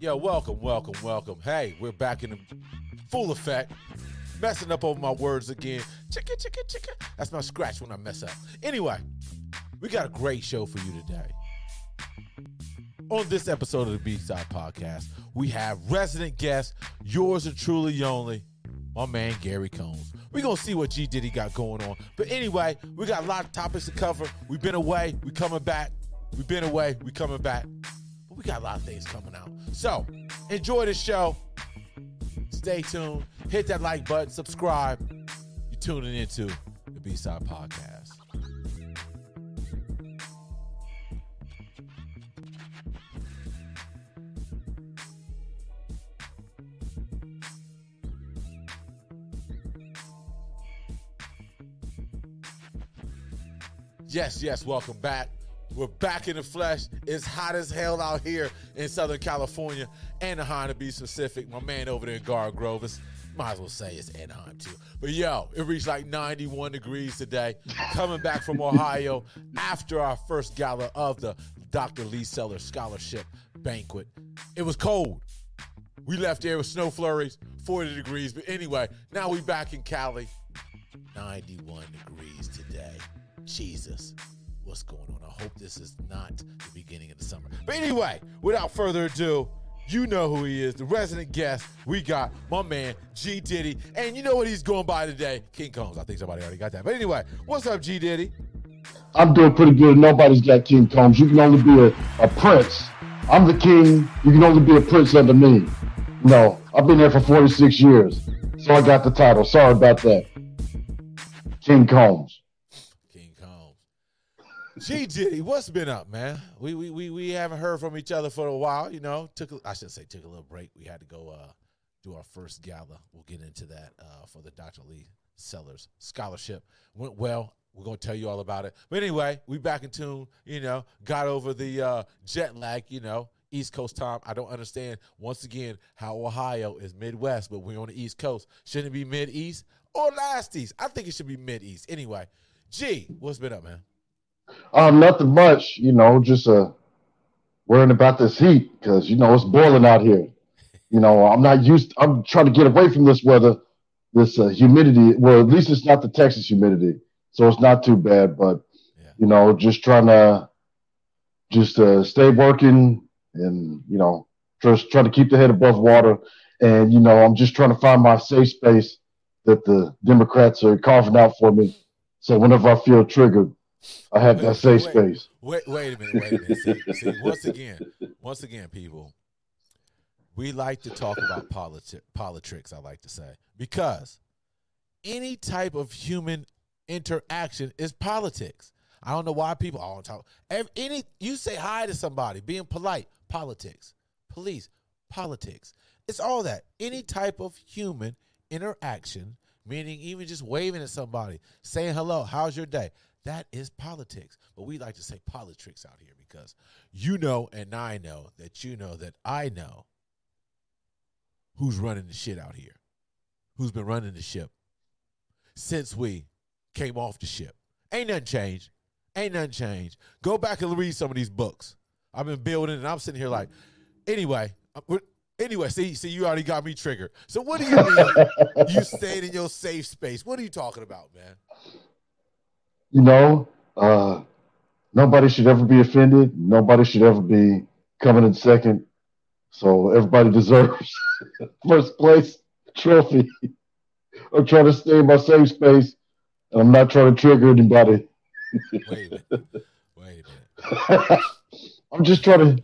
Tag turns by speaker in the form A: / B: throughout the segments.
A: Yo, welcome, welcome, welcome. Hey, we're back in full effect. Messing up over my words again. Chicka, chicka, chicka. That's my scratch when I mess up. Anyway, we got a great show for you today. On this episode of the B-Side Podcast, we have resident guest, yours and truly only, my man Gary Combs. We're gonna see what G Diddy got going on. But anyway, we got a lot of topics to cover. We've been away, we coming back. We've been away, we coming back. We got a lot of things coming out. So enjoy the show. Stay tuned. Hit that like button, subscribe. You're tuning into the B-Side Podcast. Yes, yes, welcome back. We're back in the flesh. It's hot as hell out here in Southern California, Anaheim to be specific. My man over there in Grove is, might as well say it's Anaheim too. But yo, it reached like 91 degrees today. Coming back from Ohio after our first gala of the Dr. Lee Sellers Scholarship Banquet. It was cold. We left there with snow flurries, 40 degrees. But anyway, now we back in Cali. 91 degrees today. Jesus, what's going on? I hope this is not the beginning of the summer. But anyway, without further ado, you know who he is, the resident guest. We got my man G Diddy, and you know what he's going by today, King Combs. I think somebody already got that. But anyway, what's up, G Diddy?
B: I'm doing pretty good. Nobody's got King Combs. You can only be a, a prince. I'm the king. You can only be a prince under me. No, I've been there for 46 years, so I got the title. Sorry about that. King Combs.
A: G Diddy, what's been up, man? We, we we we haven't heard from each other for a while. You know, took a, I should say took a little break. We had to go uh, do our first gala. We'll get into that uh, for the Dr. Lee Sellers Scholarship. Went well. We're gonna tell you all about it. But anyway, we back in tune. You know, got over the uh, jet lag. You know, East Coast time. I don't understand once again how Ohio is Midwest, but we're on the East Coast. Shouldn't it be Mid East or last East? I think it should be Mid East. Anyway, G, what's been up, man?
B: Um, nothing much. You know, just uh, worrying about this heat because you know it's boiling out here. You know, I'm not used. I'm trying to get away from this weather, this uh, humidity. Well, at least it's not the Texas humidity, so it's not too bad. But
A: Yeah.
B: you know, just trying to just uh, stay working and you know, just trying to keep the head above water. And you know, I'm just trying to find my safe space that the Democrats are carving out for me. So whenever I feel triggered, I have that safe
A: Wait.
B: space.
A: Wait, wait a minute, wait a minute. See, see, once again, once again, people, we like to talk about politi- politics. I like to say because any type of human interaction is politics. I don't know why people all talk. Any you say hi to somebody, being polite, politics. Police, politics. It's all that. Any type of human interaction, meaning even just waving at somebody, saying hello, how's your day? That is politics. But we like to say politics out here because you know and I know that you know that I know who's running the shit out here. Who's been running the ship since we came off the ship. Ain't nothing changed. Ain't nothing changed. Go back and read some of these books. I've been building and I'm sitting here like, anyway, uh, anyway, see, see, you already got me triggered. So what do you mean you stayed in your safe space? What are you talking about, man?
B: You know, uh, nobody should ever be offended. Nobody should ever be coming in second. So everybody deserves first place trophy. I'm trying to stay in my safe space, and I'm not trying to trigger anybody.
A: Wait a minute. Wait a minute.
B: I'm just trying to.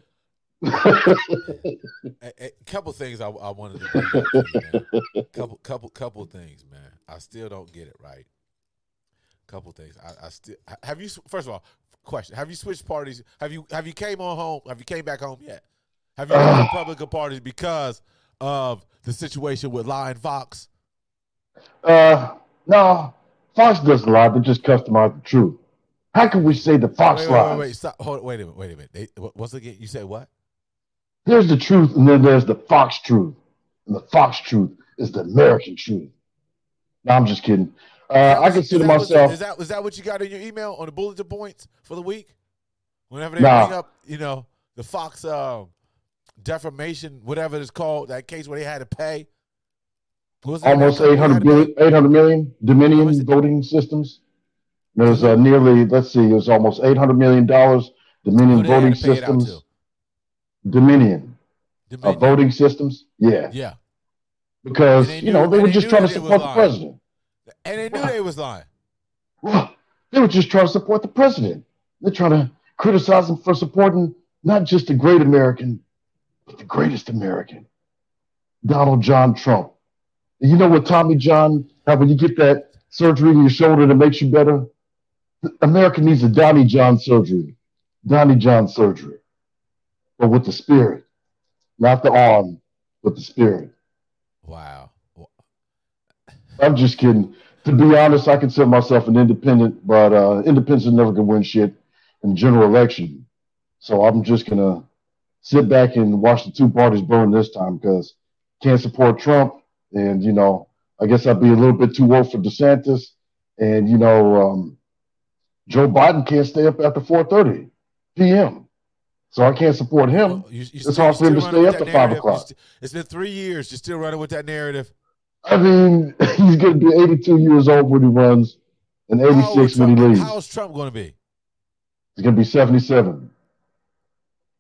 A: A, a couple things I, I wanted to bring up to you, man. Couple, couple, couple things, man. I still don't get it right. Couple things. I, I still have you. First of all, question: Have you switched parties? Have you have you came on home? Have you came back home yet? Have you left Republican parties because of the situation with Lion Fox?
B: Uh, no, Fox doesn't lie. They just customize the truth. How can we say the Fox
A: Wait, wait,
B: lies?
A: wait, wait, stop. Hold, wait a minute. Wait a minute. They, once again, you said what?
B: There's the truth, and then there's the Fox truth. And the Fox truth is the American truth. No, I'm just kidding. Uh, I consider
A: that what-
B: myself.
A: Is that is that what you got in your email on the bulletin points for the week? Whenever they
B: Nah.
A: bring up, you know, the Fox um defamation, whatever it's called, that case where they had to pay. Was
B: Almost
A: that-
B: 800 billion, 800 million Dominion voting systems. There's uh, nearly, let's see, it was almost 800 million dollars Dominion
A: they
B: voting
A: to pay it out
B: systems.
A: to?
B: Dominion uh, voting systems. Yeah,
A: Yeah,
B: because you know they were
A: they
B: just trying to
A: that it was
B: support the
A: lying.
B: president.
A: And they knew they was lying.
B: Well, They were just trying to support the president. They're trying to criticize him for supporting not just the great American, but the greatest American, Donald John Trump. And you know what, Tommy John, how when you get that surgery in your shoulder that makes you better? America needs a Donnie John surgery, Donnie John surgery, but with the spirit, not the arm, but the spirit.
A: Wow.
B: I'm just kidding. To be honest, I consider myself an independent, but uh, independents are never gonna win shit in the general election. So I'm just gonna sit back and watch the two parties burn this time because can't support Trump, and you know, I guess I'd be a little bit too old for DeSantis, and you know, um, Joe Biden can't stay up after 4:30 p.m. So I can't support him.
A: You- you
B: It's
A: still-
B: hard for him to stay up to five o'clock.
A: St- It's been three years. You're still running with that narrative.
B: I mean, he's gonna be 82 years old when he runs, and 86 when he leaves.
A: How is Trump going to be?
B: He's gonna be 77.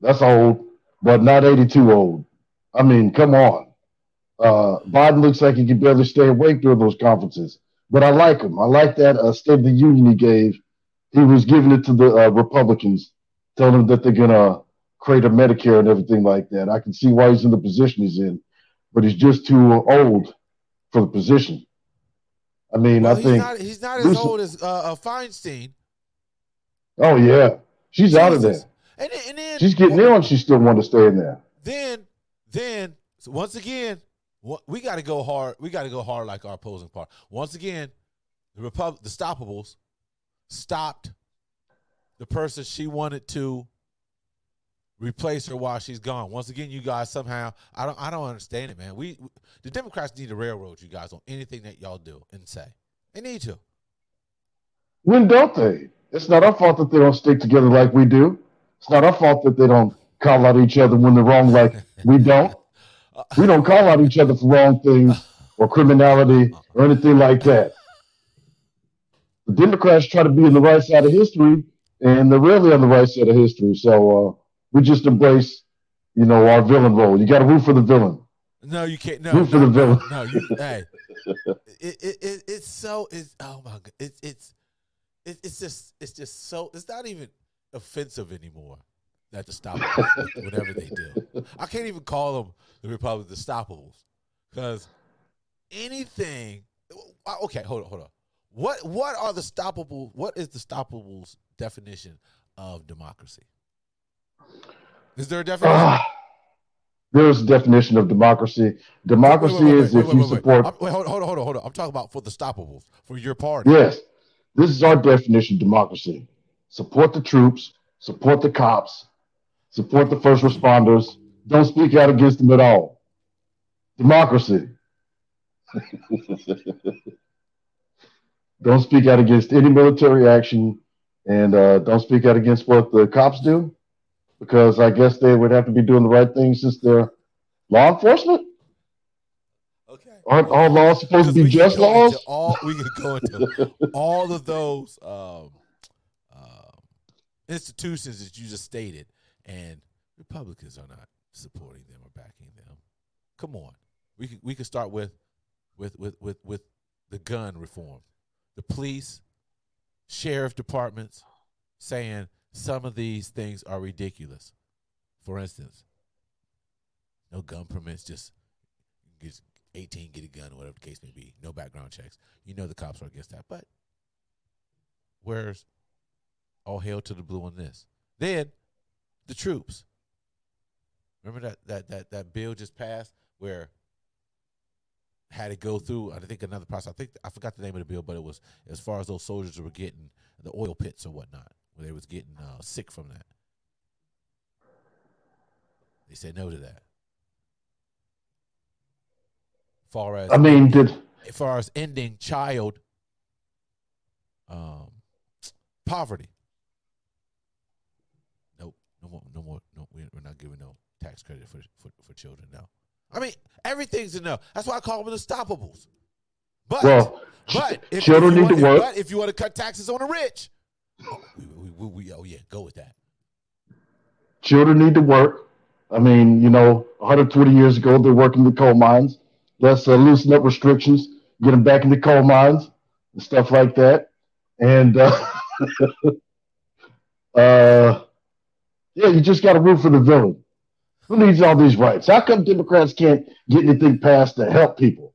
B: That's old, but not 82 old. I mean, come on. Uh, Biden looks like he can barely stay awake during those conferences, but I like him. I like that uh, State of the Union he gave. He was giving it to the uh, Republicans, telling them that they're gonna create a Medicare and everything like that. I can see why he's in the position he's in, but he's just too old for the position. I mean,
A: Well,
B: I
A: he's
B: think.
A: not. He's not as old as uh, uh, Feinstein.
B: oh yeah, she's out of there.
A: And then, and then
B: She's getting ill, and she still want to stay in there.
A: Then, then so once again, we got to go hard. We got to go hard like our opposing part. Once again, the Republic, the Stoppables, stopped the person she wanted to replace her while she's gone. Once again, you guys somehow I don't I don't understand it, man. We the Democrats need to railroad you guys on anything that y'all do and say. They need to.
B: When don't they? It's not our fault that they don't stick together like we do. It's not our fault that they don't call out each other when they're wrong like we don't. We don't call out each other for wrong things or criminality or anything like that. The Democrats try to be on the right side of history, and they're rarely on the right side of history. So uh, we just embrace, you know, our villain role. You got to root for the villain.
A: No, you can't. No,
B: Root for the villain.
A: no, you, hey, it, it, it, it's so it's oh my god, it, it's it, it's just it's just so it's not even offensive anymore that the stoppables whatever they do. I can't even call them the Republic the stoppables because anything. uh, Okay, hold on, hold on. What what are the stoppable? What is the stoppables definition of democracy? Is there a definition?
B: Ah, there's a definition of democracy. Democracy
A: Wait, wait, wait,
B: is if you support.
A: I'm- Wait, hold on, hold on, hold on, hold on. I'm talking about for the stoppables for your party.
B: Yes, this is our definition of democracy. Support the troops, support the cops, support the first responders. Don't speak out against them at all. Democracy. don't speak out against any military action, and uh, don't speak out against what the cops do, because I guess they would have to be doing the right thing since they're law enforcement.
A: Okay.
B: Aren't all laws supposed to be just laws?
A: All we can go into all of those um, um, institutions that you just stated, and Republicans are not supporting them or backing them. Come on, we could we could start with with with with with the gun reform, the police, sheriff departments saying some of these things are ridiculous. For instance, no gun permits, just just 18, get a gun, whatever the case may be. No background checks. You know the cops are against that. But where's all hail to the blue on this? Then the troops. Remember that that that that bill just passed where had to go through I think another process. I think I forgot the name of the bill, but it was as far as those soldiers were getting the oil pits or whatnot, where they was getting uh, sick from that. They said no to that. Far as
B: I mean, did
A: as far as ending child um, poverty. Nope, no more, no more, no. We're not giving no tax credit for, for, for children. now. I mean everything's no. That's why I call them unstoppables. But
B: Well,
A: but if,
B: children
A: if you
B: need to
A: want,
B: work.
A: But if you want to cut taxes on the rich, we, oh yeah, go with that.
B: children need to work. I mean, you know, 120 years ago, they're working the coal mines. Let's uh, loosen up restrictions, get them back in the coal mines and stuff like that. And uh, uh, yeah, you just got to root for the villain. Who needs all these rights? How come Democrats can't get anything passed to help people?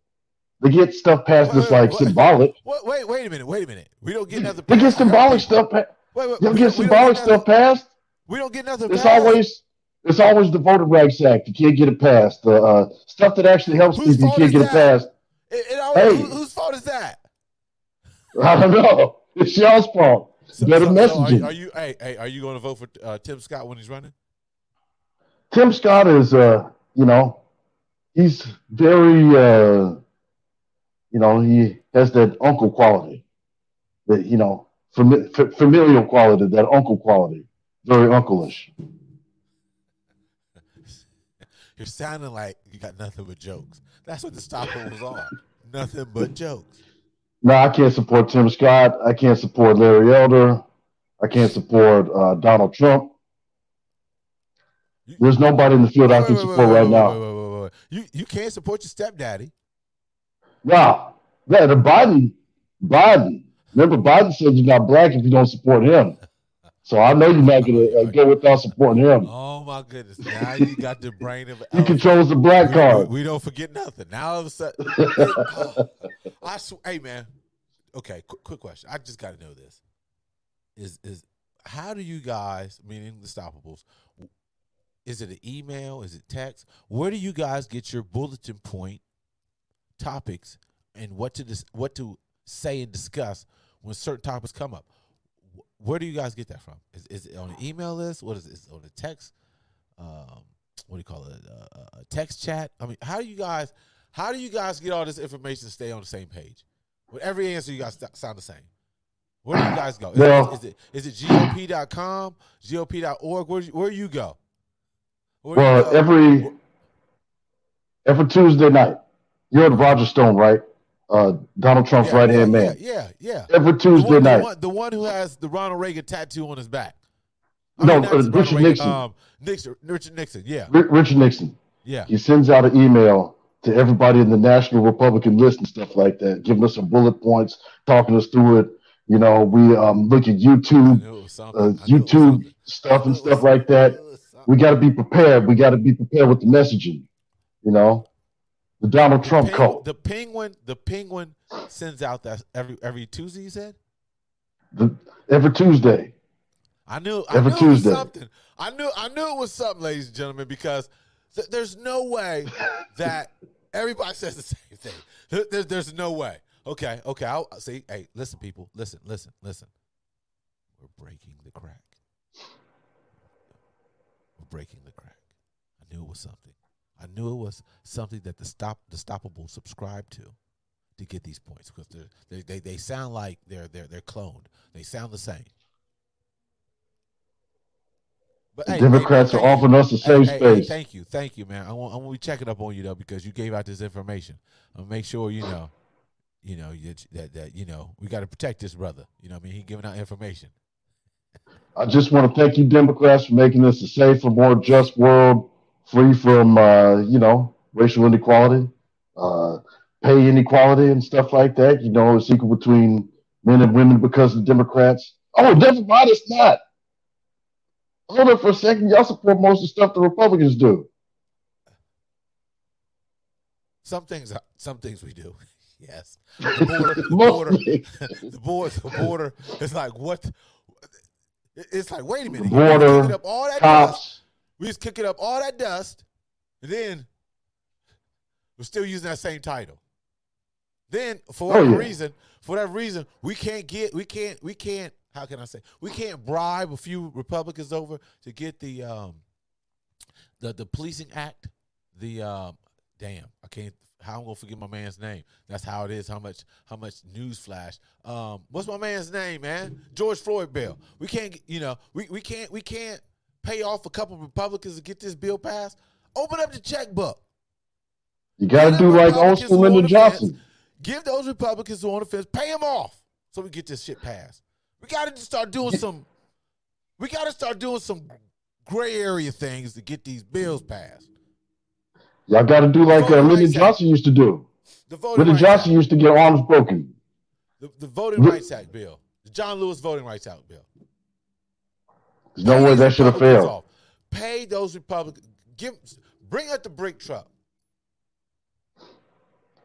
B: They get stuff passed that's like
A: what-
B: symbolic.
A: Wait, wait, wait a minute, wait a minute. We don't get nothing.
B: They get
A: passed to help
B: symbolic stuff. Pa-
A: Wait, wait,
B: They'll get
A: don't- we don't
B: symbolic stuff passed.
A: We don't get nothing.
B: It's
A: passed.
B: always it's always the Voter Rights Act. You can't get it passed. The uh, stuff that actually helps
A: Whose
B: people, you can't
A: is
B: get it passed.
A: It, it always,
B: Hey.
A: who- whose fault is that?
B: I don't know. It's y'all's fault.
A: So-
B: Better
A: so- so
B: messaging.
A: are, are you? Hey, hey, are you going to vote for uh, Tim Scott when he's running?
B: Tim Scott is, uh, you know, he's very, uh, you know, he has that uncle quality, that you know, fami- f- familial quality, that uncle quality, very uncleish.
A: You're sounding like you got nothing but jokes. That's what the stopper was on. nothing but jokes.
B: No, I can't support Tim Scott. I can't support Larry Elder. I can't support uh, Donald Trump.
A: You-
B: There's nobody in the field I can
A: wait, wait,
B: support
A: wait,
B: right
A: wait,
B: now.
A: wait, wait, wait, wait. You you can't support your stepdaddy.
B: Nah, yeah, the Biden, Biden. Remember, Biden said you're not black if you don't support him. So I know you're not gonna uh, go without supporting him.
A: Oh my goodness! Now you got the brain of
B: He controls the black
A: We-
B: card.
A: We, we don't forget nothing. Now all of a sudden, oh, I swear, hey man. Okay, quick, quick question. I just got to know this. Is is how do you guys, meaning the stoppables, is it an email? Is it text? Where do you guys get your bulletin point topics and what to dis- what to say and discuss when certain topics come up? Where do you guys get that from? Is, is it on an email list? What is it? Is it on a text? Um, what do you call it? Uh, a text chat? I mean, how do you guys? How do you guys get all this information to stay on the same page? With every answer, you guys sound the same. Where do you guys go? Is,
B: Well-
A: it, is it is it gop.com, gop.org? Where where you go? Where do you
B: Well,
A: go?
B: every every Tuesday night, you're at Roger Stone, right? Uh, Donald Trump's
A: Yeah,
B: right hand
A: yeah,
B: man.
A: Yeah, yeah.
B: Every
A: The
B: Tuesday
A: one, the,
B: night.
A: one, the one who has the Ronald Reagan tattoo on his back. I
B: No,
A: not
B: uh, Richard
A: Reagan,
B: Nixon.
A: Um, Nixon. Richard Nixon. Yeah,
B: Ri- Richard Nixon.
A: yeah.
B: He sends out an email to everybody in the National Republican list and stuff like that, giving us some bullet points, talking us through it. You know, we um, look at YouTube,
A: knew it was
B: uh,
A: something. I knew it was
B: YouTube stuff and stuff like that.
A: knew it was something.
B: We got to be prepared. We got to be prepared with the messaging. You know, the Donald
A: The
B: Trump
A: Peng-
B: cult.
A: The penguin, the penguin sends out that every every Tuesday. You said.
B: The, every Tuesday.
A: I knew. I
B: Every
A: knew
B: Tuesday.
A: it was something. I knew. I knew it was something, ladies and gentlemen, because th- there's no way that everybody says the same thing. There- There's, there's no way. Okay. Okay. I'll see. Hey, listen, people. Listen. Listen. Listen. We're breaking the crack. We're breaking the crack. I knew it was something. I knew it was something that the stop the stoppable subscribe to to get these points because they they they sound like they're they're they're cloned. They sound the same. But
B: The
A: hey,
B: Democrats
A: hey,
B: are offering us a
A: you.
B: safe
A: Hey, hey, hey,
B: space.
A: thank you, thank you, man. I want I want to be checking up on you though because you gave out this information. I'll make sure you know, you know that that, that you know we got to protect this brother. You know, what I mean, he giving out information.
B: I just want to thank you, Democrats, for making this a safer, more just world, free from, uh, you know, racial inequality, uh, pay inequality, and stuff like that. You know, it's equal between men and women because of Democrats. Oh, never mind, it's not. Hold up for a second. Y'all support most of the stuff the Republicans do.
A: Some things, some things we do. yes, the border, the border, the border, the border. It's like what? It's like wait a minute.
B: Border,
A: up all that.
B: Cops.
A: We just kicking up all that dust, and then we're still using that same title. Then for
B: Oh,
A: whatever
B: yeah.
A: reason, for whatever reason, we can't get, we can't, we can't. How can I say? We can't bribe a few Republicans over to get the um the the policing act. The um damn, I can't. How I'm gonna forget my man's name? That's how it is. How much? How much news flash? Um, what's my man's name, man? George Floyd bill. We can't. You know, we we can't we can't pay off a couple Republicans to get this bill passed. Open up the checkbook.
B: You got to do like old school Lyndon
A: the fence-
B: Johnson.
A: Give those Republicans who are on the fence, pay them off so we get this shit passed. We got to start doing some. We got to start doing some gray area things to get these bills passed.
B: Y'all got to do like uh, Lyndon
A: Act.
B: Johnson used to do.
A: The voting
B: Lyndon Johnson
A: act,
B: used to get arms broken.
A: the, the voting rights act bill, the John Lewis voting rights act bill.
B: There's no way that should have failed.
A: off. Pay those Republicans. Give, bring out the brick truck.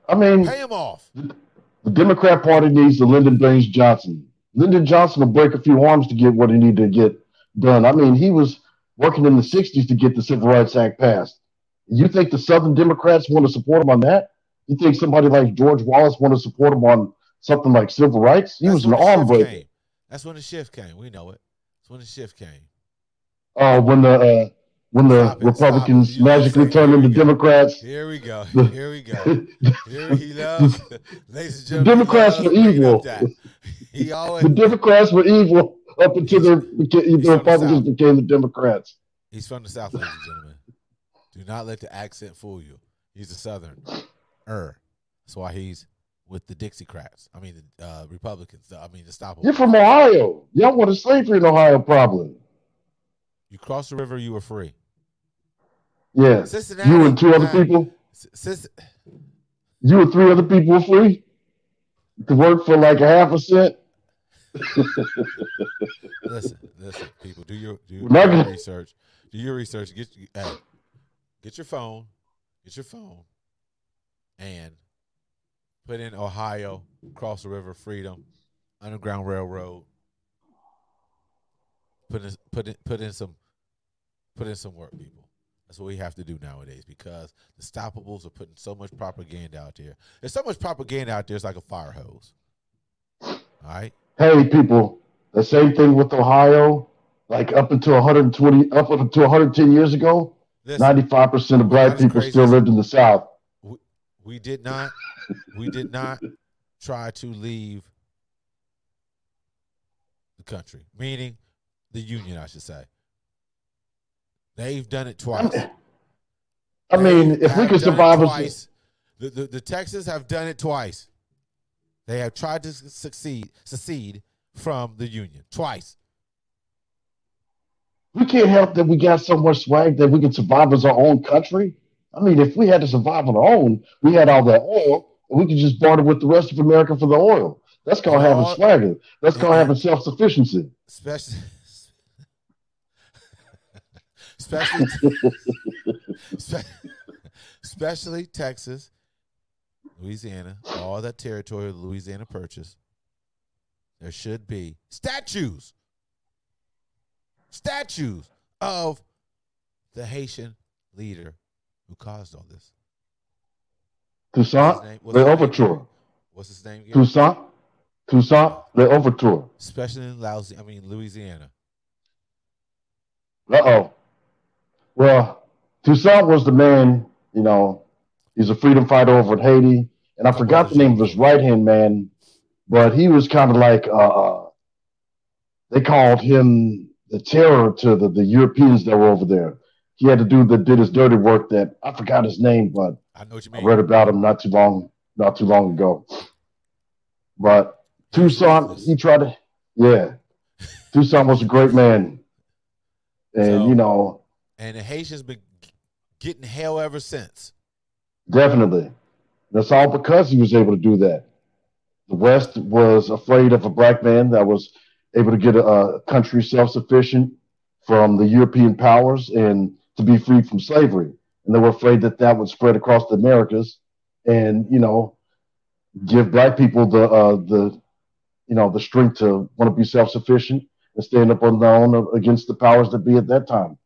B: I mean,
A: Pay them off.
B: the Democrat Party needs the Lyndon Baines Johnson. Lyndon Johnson will break a few arms to get what he needed to get done. I mean, he was working in the 60s to get the Civil Rights Act passed. You think the Southern Democrats want to support him on that? You think somebody like George Wallace want to support him on something like civil rights? He
A: That's
B: was an arm breaker.
A: came. That's when the shift came. We know it. That's when the shift came.
B: Uh, when the uh, when the
A: Stop
B: Republicans
A: it. You know what I'm
B: magically turned into. Democrats,
A: Here we go.
B: The-
A: Here we go. Here he loves. Ladies and
B: The
A: gentlemen,
B: Democrats were evil.
A: He always
B: the Democrats were evil up until the, the
A: the
B: Republicans
A: South.
B: became the Democrats.
A: He's from the South, ladies and gentlemen. Do not let the accent fool you. He's a Southern. Er. That's why he's with the Dixiecrats. I mean, the uh, Republicans. I mean, the stop.
B: You're from Ohio. Y'all want wanted slavery in Ohio, probably.
A: You cross the river, you were free.
B: Yeah.
A: Cincinnati.
B: You and two other people. You and three other people were free to work for like a half a cent.
A: listen, listen, people. Do your do your,
B: not
A: research. Do your research. Get hey, get your phone. Get your phone, and put in Ohio, cross the river, freedom, Underground Railroad. Put in put in put in some put in some work, people. That's what we have to do nowadays because the stoppables are putting so much propaganda out there. There's so much propaganda out there. It's like a fire hose. All right.
B: Hey, people, the same thing with Ohio. Like up until 120, up until 110 years ago,
A: Listen,
B: 95% of black people still lived in the South.
A: We did not we did not try to leave the country meaning the union i should say they've done it twice
B: I mean,
A: They
B: if we could survive,
A: twice. The, the the texans have done it twice they have tried to su- succeed secede from the union twice
B: we can't help that we got so much swag that we can survive as our own country. I mean, if we had to survive on our own, we had all that oil, and we could just barter with the rest of America for the oil. That's called
A: And
B: having
A: all-
B: swagger. That's called
A: and-
B: having self sufficiency.
A: especially especially especially Texas, Louisiana, all that territory of Louisiana Purchase, there should be statues, statues of the Haitian leader who caused all this.
B: Toussaint,
A: Louverture. What's his name? again?
B: Toussaint, Toussaint, Louverture.
A: Especially in Louisiana, I mean Louisiana.
B: Uh oh. Well, Toussaint was the man, you know, he's a freedom fighter over in Haiti. And I forgot the name of his right hand man, but he was kind of like, uh, uh, they called him the terror to the, the Europeans that were over there. He had to do the did his dirty work that I forgot his name, but
A: I know what you
B: I read about him not too long, not too long ago. But Toussaint, he tried to, yeah. Toussaint was a great man. And,
A: So-
B: you know,
A: and the Haitians been getting hell ever since.
B: Definitely. That's all because he was able to do that. The West was afraid of a black man that was able to get a, a country self sufficient from the European powers and to be free from slavery. And they were afraid that that would spread across the Americas and, you know, give black people the, uh, the, you know, the strength to want to be self sufficient and stand up on their own against the powers that be at that time.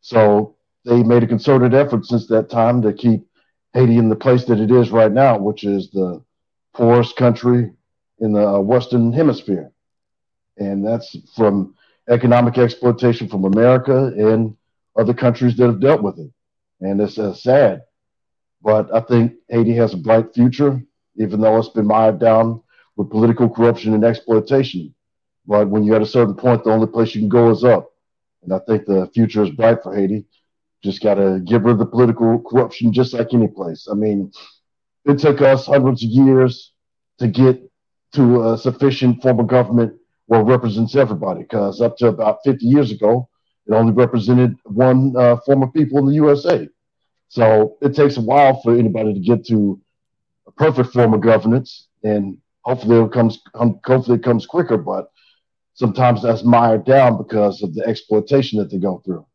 B: So they made a concerted effort since that time to keep Haiti in the place that it is right now, which is the poorest country in the uh, Western Hemisphere. And that's from economic exploitation from America and other countries that have dealt with it. And it's uh, sad. But I think Haiti has a bright future, even though it's been mired down with political corruption and exploitation. But when you're at a certain point, the only place you can go is up. And I think the future is bright for Haiti Just got to get rid of the political corruption, just like any place. I mean, it took us hundreds of years to get to a sufficient form of government where it represents everybody. Because up to about 50 years ago, it only represented one uh, form of people in the USA. So it takes a while for anybody to get to a perfect form of governance, and hopefully it comes hopefully it comes quicker. But sometimes that's mired down because of the exploitation that they go through.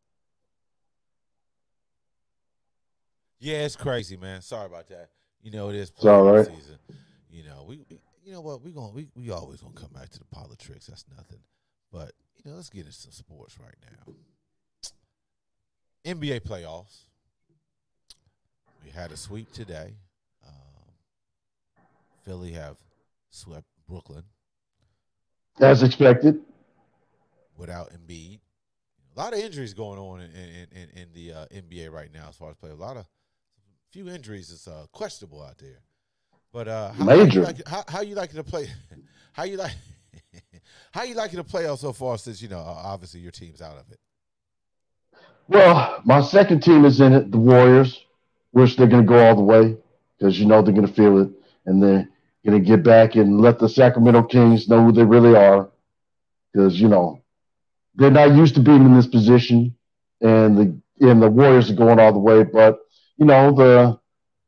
A: Yeah, it's crazy, man. Sorry about that. You know, it is
B: It's all right.
A: season. You know, we, we you know what, we going we, we always gonna come back to the politics. That's nothing. But, you know, let's get into some sports right now. NBA playoffs. We had a sweep today. Um, Philly have swept Brooklyn
B: As expected.
A: without Embiid. A lot of injuries going on in in, in, in the uh, NBA right now as far as play. A lot of few injuries is uh, questionable out there. But uh, how,
B: Major.
A: How you, like, how, how you liking to play? How you like? How you liking to play out so far? Since you know, uh, obviously your team's out of it.
B: Well, my second team is in it, the Warriors, which they're going to go all the way because you know they're going to feel it, and they're going to get back and let the Sacramento Kings know who they really are, because you know they're not used to being in this position, and the and the Warriors are going all the way. But you know the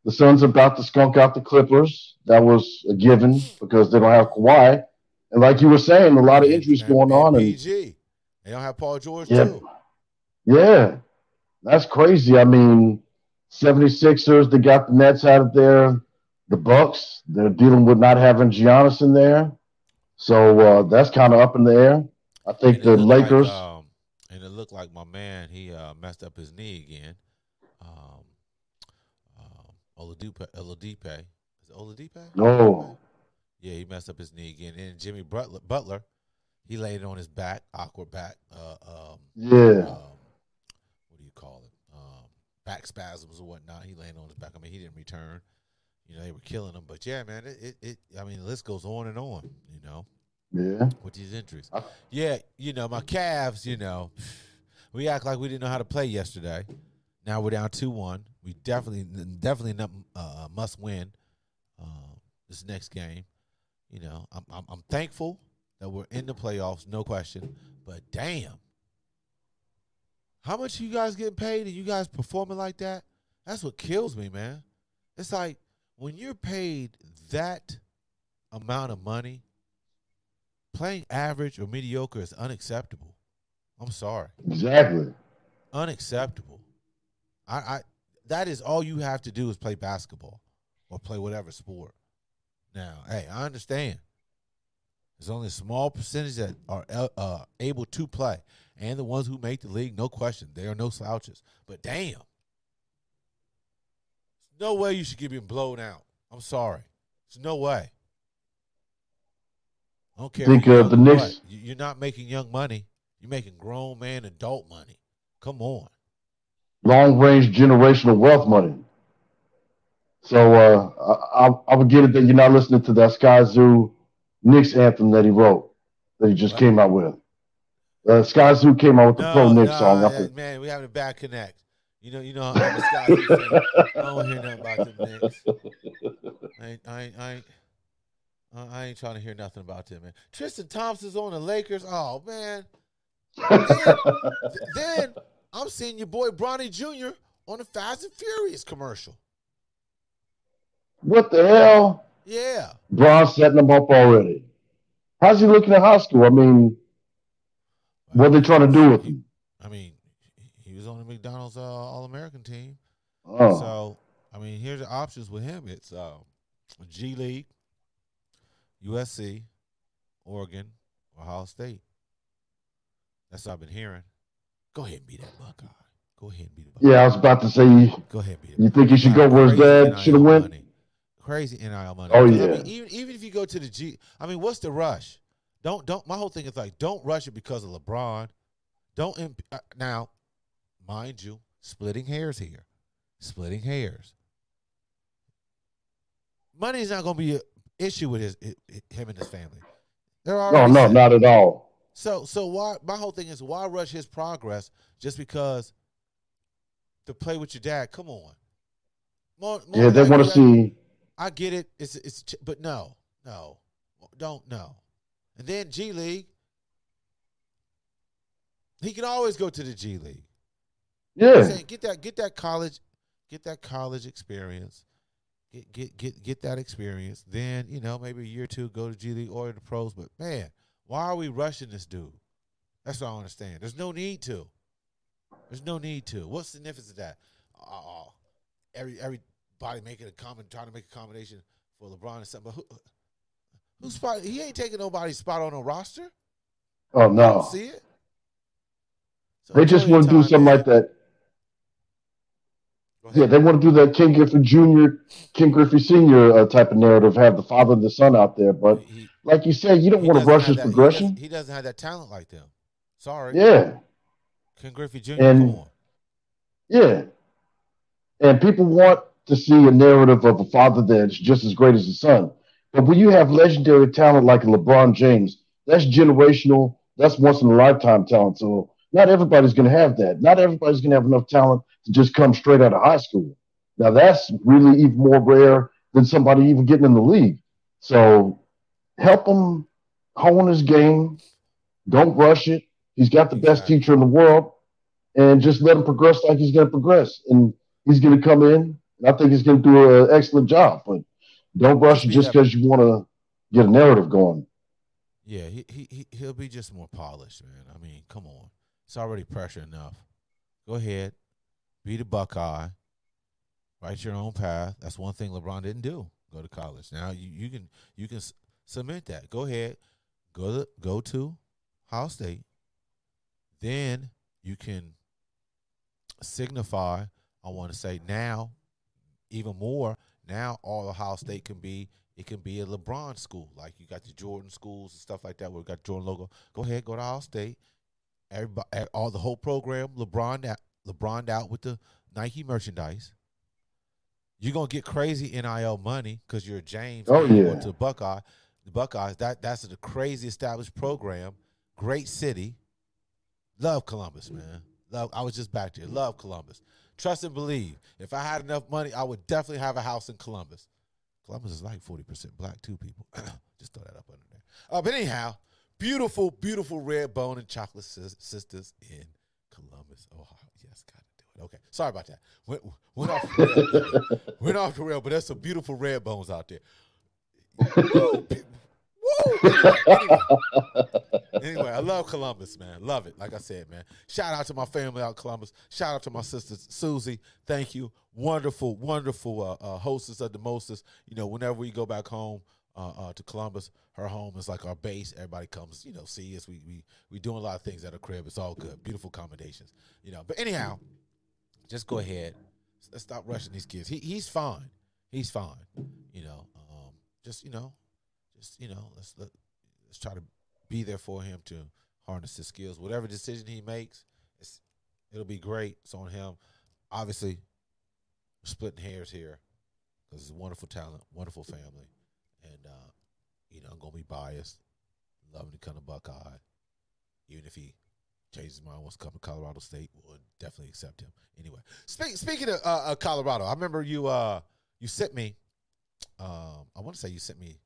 B: the Suns are about to skunk out the Clippers. That was a given because they don't have Kawhi, and like you were saying, a lot of injuries
A: And-
B: going
A: and
B: on, and
A: PG. They don't have Paul George
B: Yeah.
A: too.
B: Yeah, that's crazy. I mean, 76ers, they got the Nets out of there. The Bucks, they're dealing with not having Giannis in there. So uh, that's kind of up in the air. I think
A: And
B: the
A: looked like,
B: Lakers,
A: um, and it looked like my man he uh, messed up his knee again. Um, um, Oladipo, Oladipo, is it Oladipo?
B: Oh.
A: Yeah, he messed up his knee again. And Jimmy Butler, Butler, he laid it on his back, awkward back. Uh, um,
B: yeah,
A: um, what do you call it? Um, back spasms or whatnot. He landed on his back. I mean, he didn't return. You know, they were killing him. But yeah, man, it, it, it I mean, the list goes on and on. You know,
B: yeah.
A: with these injuries.
B: I-
A: Yeah, you know, my Cavs. you know, we act like we didn't know how to play yesterday. Now we're down 2 1. We definitely, definitely not, uh, must win um, this next game. You know, I'm, I'm, I'm thankful that we're in the playoffs, no question. But damn, how much you guys getting paid and you guys performing like that? That's what kills me, man. It's like when you're paid that amount of money, playing average or mediocre is unacceptable. I'm sorry,
B: Exactly.
A: unacceptable. I, I that is all you have to do is play basketball or play whatever sport. Now, hey, I understand. There's only a small percentage that are uh, able to play, and the ones who make the league, no question, they are no slouches. But damn, there's no way you should get being blown out. I'm sorry, there's no way. I don't care.
B: Think, uh, the Knicks-
A: You're not making young money. You're making grown man adult money. Come on.
B: Long range generational wealth money. So uh, I, I, would get it that you're not listening to that Skyzoo Knicks anthem that he wrote, that he just came out with. Uh, Skyzoo came out with the Pro Knicks
A: no,
B: song. Think-
A: man, we having a bad connect. You know, you know, I'm a Lee fan. I don't hear nothing about them Knicks. I ain't, I ain't, I ain't, I I ain't trying to hear nothing about them, man. Tristan Thompson's on the Lakers. Oh man. Th- then I'm seeing your boy Bronny Jr. on the Fast and Furious commercial.
B: What the hell?
A: Yeah.
B: Braun setting him up already. How's he looking at high school? I mean, what are they trying to do with him?
A: I mean, he was on the McDonald's uh, All American team.
B: Oh,
A: So, I mean, here's the options with him. It's uh, G League, USC, Oregon, Ohio State. That's what I've been hearing. Go ahead and be that Buckeye. Go ahead and be the Buckeye.
B: yeah, I was about to say,
A: Go ahead and be
B: you think he should go where his dad should have went?
A: Crazy NIL money.
B: Oh,
A: 'Cause, I
B: yeah.
A: mean, even even if you go to the G, I mean, what's the rush? Don't don't. My whole thing is like, don't rush it because of LeBron. Don't imp- uh, now, mind you, splitting hairs here, splitting hairs. Money is not going to be an issue with his, hi- him and his family. They're
B: No, no,
A: set.
B: not at all.
A: So so why my whole thing is why rush his progress just because to play with your dad. Come on. More, more
B: Yeah, they want to see.
A: I get it. It's it's but no, no, don't no. And then G League, he can always go to the G League.
B: Yeah,
A: saying get that get that college, get that college experience, get get get get that experience. Then you know maybe a year or two go to G League or the pros. But man, why are we rushing this dude? That's what I understand. There's no need to. There's no need to. What's the significance of that? Oh, every every everybody making a comment, trying to make a combination for LeBron and something. But who, who's spot? He ain't taking nobody's spot on a roster.
B: oh no,
A: see it. So
B: they just want to do something like that. Yeah, they want to do that Ken Griffey Jr., Ken Griffey Sr. Uh, type of narrative, have the father and the son out there. But
A: He-
B: like you said, you don't want to rush his
A: that- he
B: progression.
A: doesn't- He doesn't, have that talent like them. Sorry.
B: Yeah,
A: Ken Griffey Jr.
B: And- yeah. And people want to see a narrative of a father that's just as great as his son. But when you have legendary talent like LeBron James, that's generational. That's once in a lifetime talent. So not everybody's going to have that. Not everybody's going to have enough talent to just come straight out of high school. Now that's really even more rare than somebody even getting in the league. So help him hone his game. Don't rush it. He's got the best teacher in the world, and just let him progress like he's going to progress. And he's going to come in. I think he's going to do an excellent job. But don't rush it just because you want to get a narrative going.
A: Yeah, he, he he he'll be just more polished, man. I mean, come on. It's already pressure enough. Go ahead. Be the Buckeye. Write your own path. That's one thing LeBron didn't do. Go to college. Now you, you can you can s- cement that. Go ahead. Go to go to Ohio State. Then you can signify, I want to say now, even more, now all Ohio State can be it can be a LeBron school. Like you got the Jordan schools and stuff like that where we got Jordan logo. Go ahead, go to Ohio State. Everybody eh, all the whole program, LeBron out LeBron out with the Nike merchandise. You're gonna get crazy NIL money because you're a James.
B: Oh, yeah.
A: going to the Buckeye. The Buckeyes, that that's a crazy established program. Great city. Love Columbus, man. Love. I was just back there. Love Columbus. Trust and believe. If I had enough money, I would definitely have a house in Columbus. Columbus is like forty percent black too. People, just throw that up under there. Uh, but anyhow, beautiful, beautiful red bone and chocolate sis- sisters in Columbus, Ohio. Yes, gotta do it. Okay, sorry about that. Went, went off the rail. went off the rail, but there's some beautiful red bones out there. Anyway, anyway, I love Columbus, man. Love it. Like I said, man. Shout out to my family out Columbus. Shout out to my sister Susie. Thank you. Wonderful, wonderful uh, uh, hostess of the mostest. You know, whenever we go back home uh, uh, to Columbus, her home is like our base. Everybody comes, you know, see us. We we we doing a lot of things at her crib. It's all good. Beautiful accommodations. You know. But anyhow, just go ahead. Let's stop rushing these kids. He he's fine. He's fine. You know. Um, just you know, just you know, let's let, let's try to be there for him to harness his skills. Whatever decision he makes, it'll be great. It's on him. Obviously, we're splitting hairs here because it's a wonderful talent, wonderful family, and uh, you know I'm gonna be biased, loving to come to Buckeye, even if he changes his mind wants to come to Colorado State, we'll definitely accept him. Anyway, speak, speaking of uh, uh, Colorado, I remember you uh, you sent me. Um, I want to say you sent me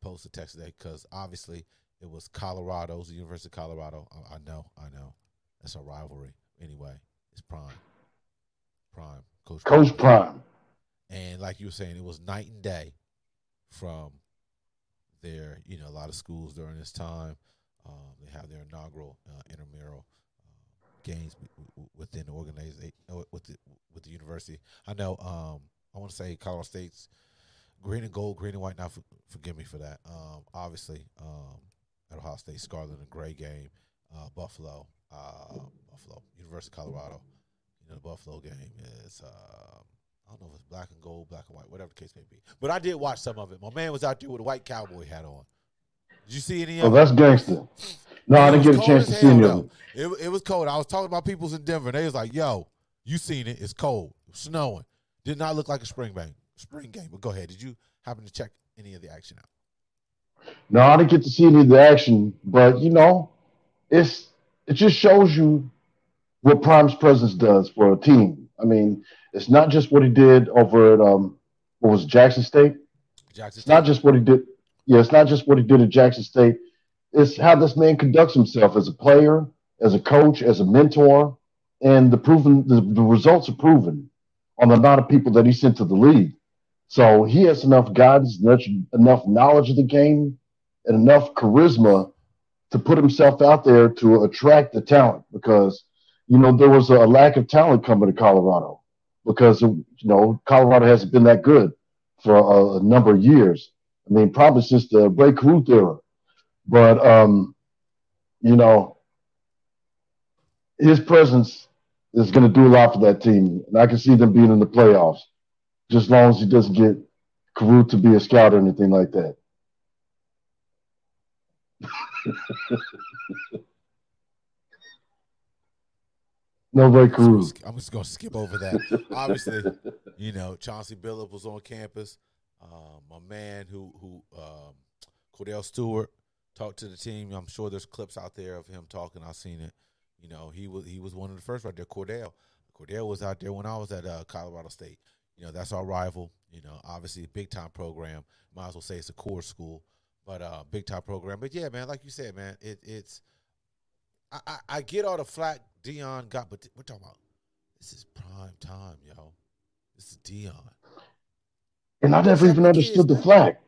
A: post to text today because obviously it was Colorado's the University of Colorado. I, I know, I know, that's a rivalry. Anyway, it's Prime, Prime, Coach,
B: Coach Prime.
A: and like you were saying, it was night and day from their, you know, a lot of schools during this time. Um, they have their inaugural uh, intramural uh, games within the organization uh, with the with the university. I know. Um, I want to say Colorado State's green and gold, green and white. Now, f- forgive me for that. Um, obviously, um, at Ohio State, scarlet and gray game. Uh, Buffalo, uh, Buffalo, University of Colorado. You know, the Buffalo game is. Uh, I don't know if it's black and gold, black and white, whatever the case may be. But I did watch some of it. My man was out there with a white cowboy hat on. Did you see any
B: Oh,
A: of it?
B: that's gangster. No, I didn't get a chance to see any of it.
A: It, it was cold. I was talking about people's in Denver, and they was like, "Yo, you seen it? It's cold, it was snowing. Did not look like a spring game. Spring game." But go ahead. Did you happen to check any of the action out?
B: No, I didn't get to see any of the action, but you know, it's it just shows you what Prime's presence does for a team. I mean, it's not just what he did over at um, what was it, Jackson State.
A: Jackson State.
B: It's not just what he did. Yeah, it's not just what he did at Jackson State. It's how this man conducts himself as a player, as a coach, as a mentor, and the proven the, the results are proven on the amount of people that he sent to the league. So he has enough guidance, enough, knowledge of the game, and enough charisma to put himself out there to attract the talent. Because you know there was a lack of talent coming to Colorado because you know Colorado hasn't been that good for a, a number of years. I mean, probably since the Rae Carruth era. But um, you know, his presence is going to do a lot for that team, and I can see them being in the playoffs, just as long as he doesn't get Carruth to be a scout or anything like that. no way,
A: I'm just gonna
B: Carruth.
A: sk- I'm just gonna skip over that. Obviously, you know Chauncey Billups was on campus. Um, my man who who um, Kordell Stewart talked to the team. I'm sure there's clips out there of him talking. I've seen it. You know he was he was one of the first right there. Kordell Kordell was out there when I was at uh, Colorado State. You know that's our rival. You know obviously big time program. Might as well say it's a core school, but uh, big time program. But yeah, man, like you said, man, it, it's I, I, I get all the flack Deion got, but we're talking about this is prime time, yo. This is Deion.
B: And I never even understood the flack.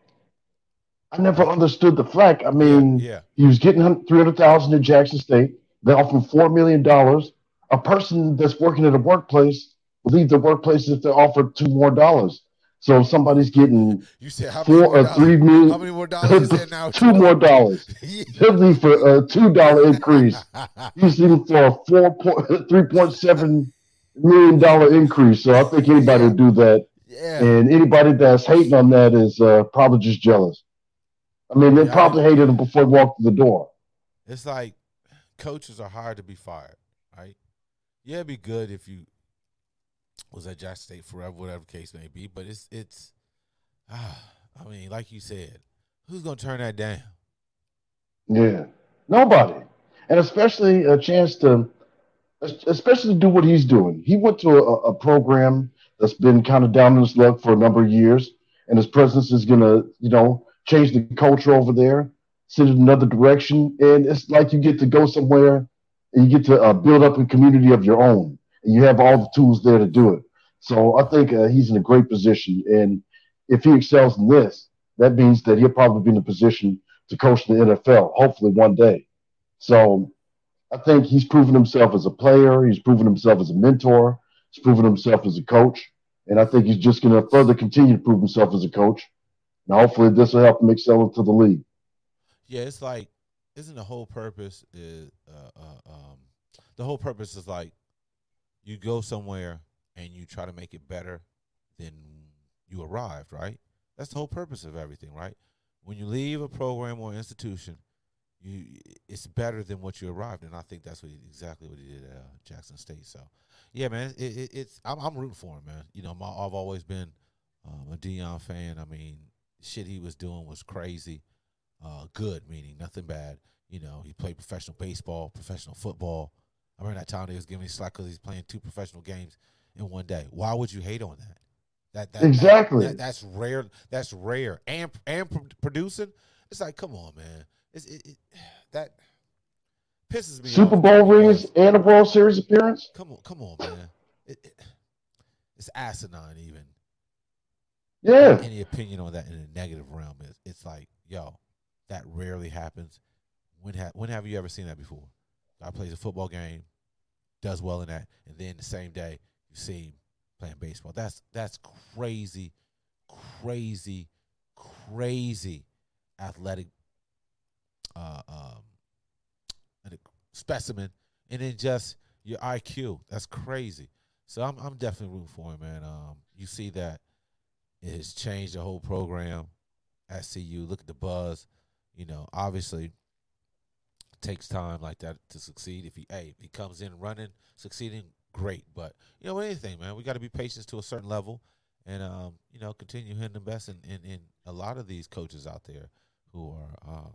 B: I never understood the flack. I mean,
A: Yeah,
B: he was getting three hundred thousand in Jackson State. They offered four million dollars. A person that's working at a workplace leave the workplace if they're offered two more dollars. So if somebody's getting
A: you said how
B: four or
A: dollars?
B: three
A: How many more dollars is there now?
B: two more dollars. Leave for a two dollar increase. He's leaving for a four point three point seven million dollar increase. So I think anybody would do that.
A: yeah,
B: And anybody that's hating on that is uh, probably just jealous. I mean, they
A: Yeah,
B: probably hated him before he walked through the door.
A: it's like coaches are hard to be fired, right? Yeah, it'd be good if you was at Jackson State forever, whatever case may be. But it's it's, ah, I mean, like you said, who's gonna turn that down?
B: Yeah, nobody, and especially a chance to, especially to do what he's doing. He went to a, a program that's been kind of down in his luck for a number of years, and his presence is gonna, you know, change the culture over there, send it another direction, and it's like you get to go somewhere and you get to uh, build up a community of your own, you have all the tools there to do it. So I think uh, he's in a great position, and if he excels in this, that means that he'll probably be in a position to coach the NFL, hopefully one day. So I think he's proven himself as a player. He's proven himself as a mentor. He's proven himself as a coach. And I think he's just going to further continue to prove himself as a coach. And hopefully this will help him excel into the league.
A: Yeah, it's like, isn't the whole purpose is uh, uh, um, the whole purpose is like you go somewhere and you try to make it better than you arrived, right? That's the whole purpose of everything, right? When you leave a program or institution, you it's better than what you arrived, and I think that's what he, exactly what he did at uh, Jackson State. So, yeah, man, it, it, it's I'm, I'm rooting for him, man. You know, my, I've always been um, a Deion fan. I mean, shit he was doing was crazy. Uh, good meaning nothing bad. You know, he played professional baseball, professional football. I remember that time they was giving me slack because he's playing two professional games in one day. Why would you hate on that? That, that
B: Exactly.
A: that- that's rare. That's rare. And and producing, it's like, come on, man. It's, it, it, that pisses me
B: Super
A: off.
B: Bowl rings and a World Series appearance.
A: Come on, come on, man. It, it, it's asinine, even.
B: Yeah.
A: Any opinion on that in a negative realm is it's like, yo, that rarely happens. When ha- when have you ever seen that before? Guy plays a football game, does well in that, and then the same day you see him playing baseball. That's that's crazy, crazy, crazy athletic uh, um, specimen, and then just your IQ. That's crazy. So I'm I'm definitely rooting for him, man. Um, you see that it has changed the whole program at CU. Look at the buzz. You know, obviously, takes time like that to succeed. If he, hey, if he comes in running, succeeding, great. But you know, anything, man, we got to be patient to a certain level, and um, you know, continue hitting the best. And in, in, a lot of these coaches out there who are um,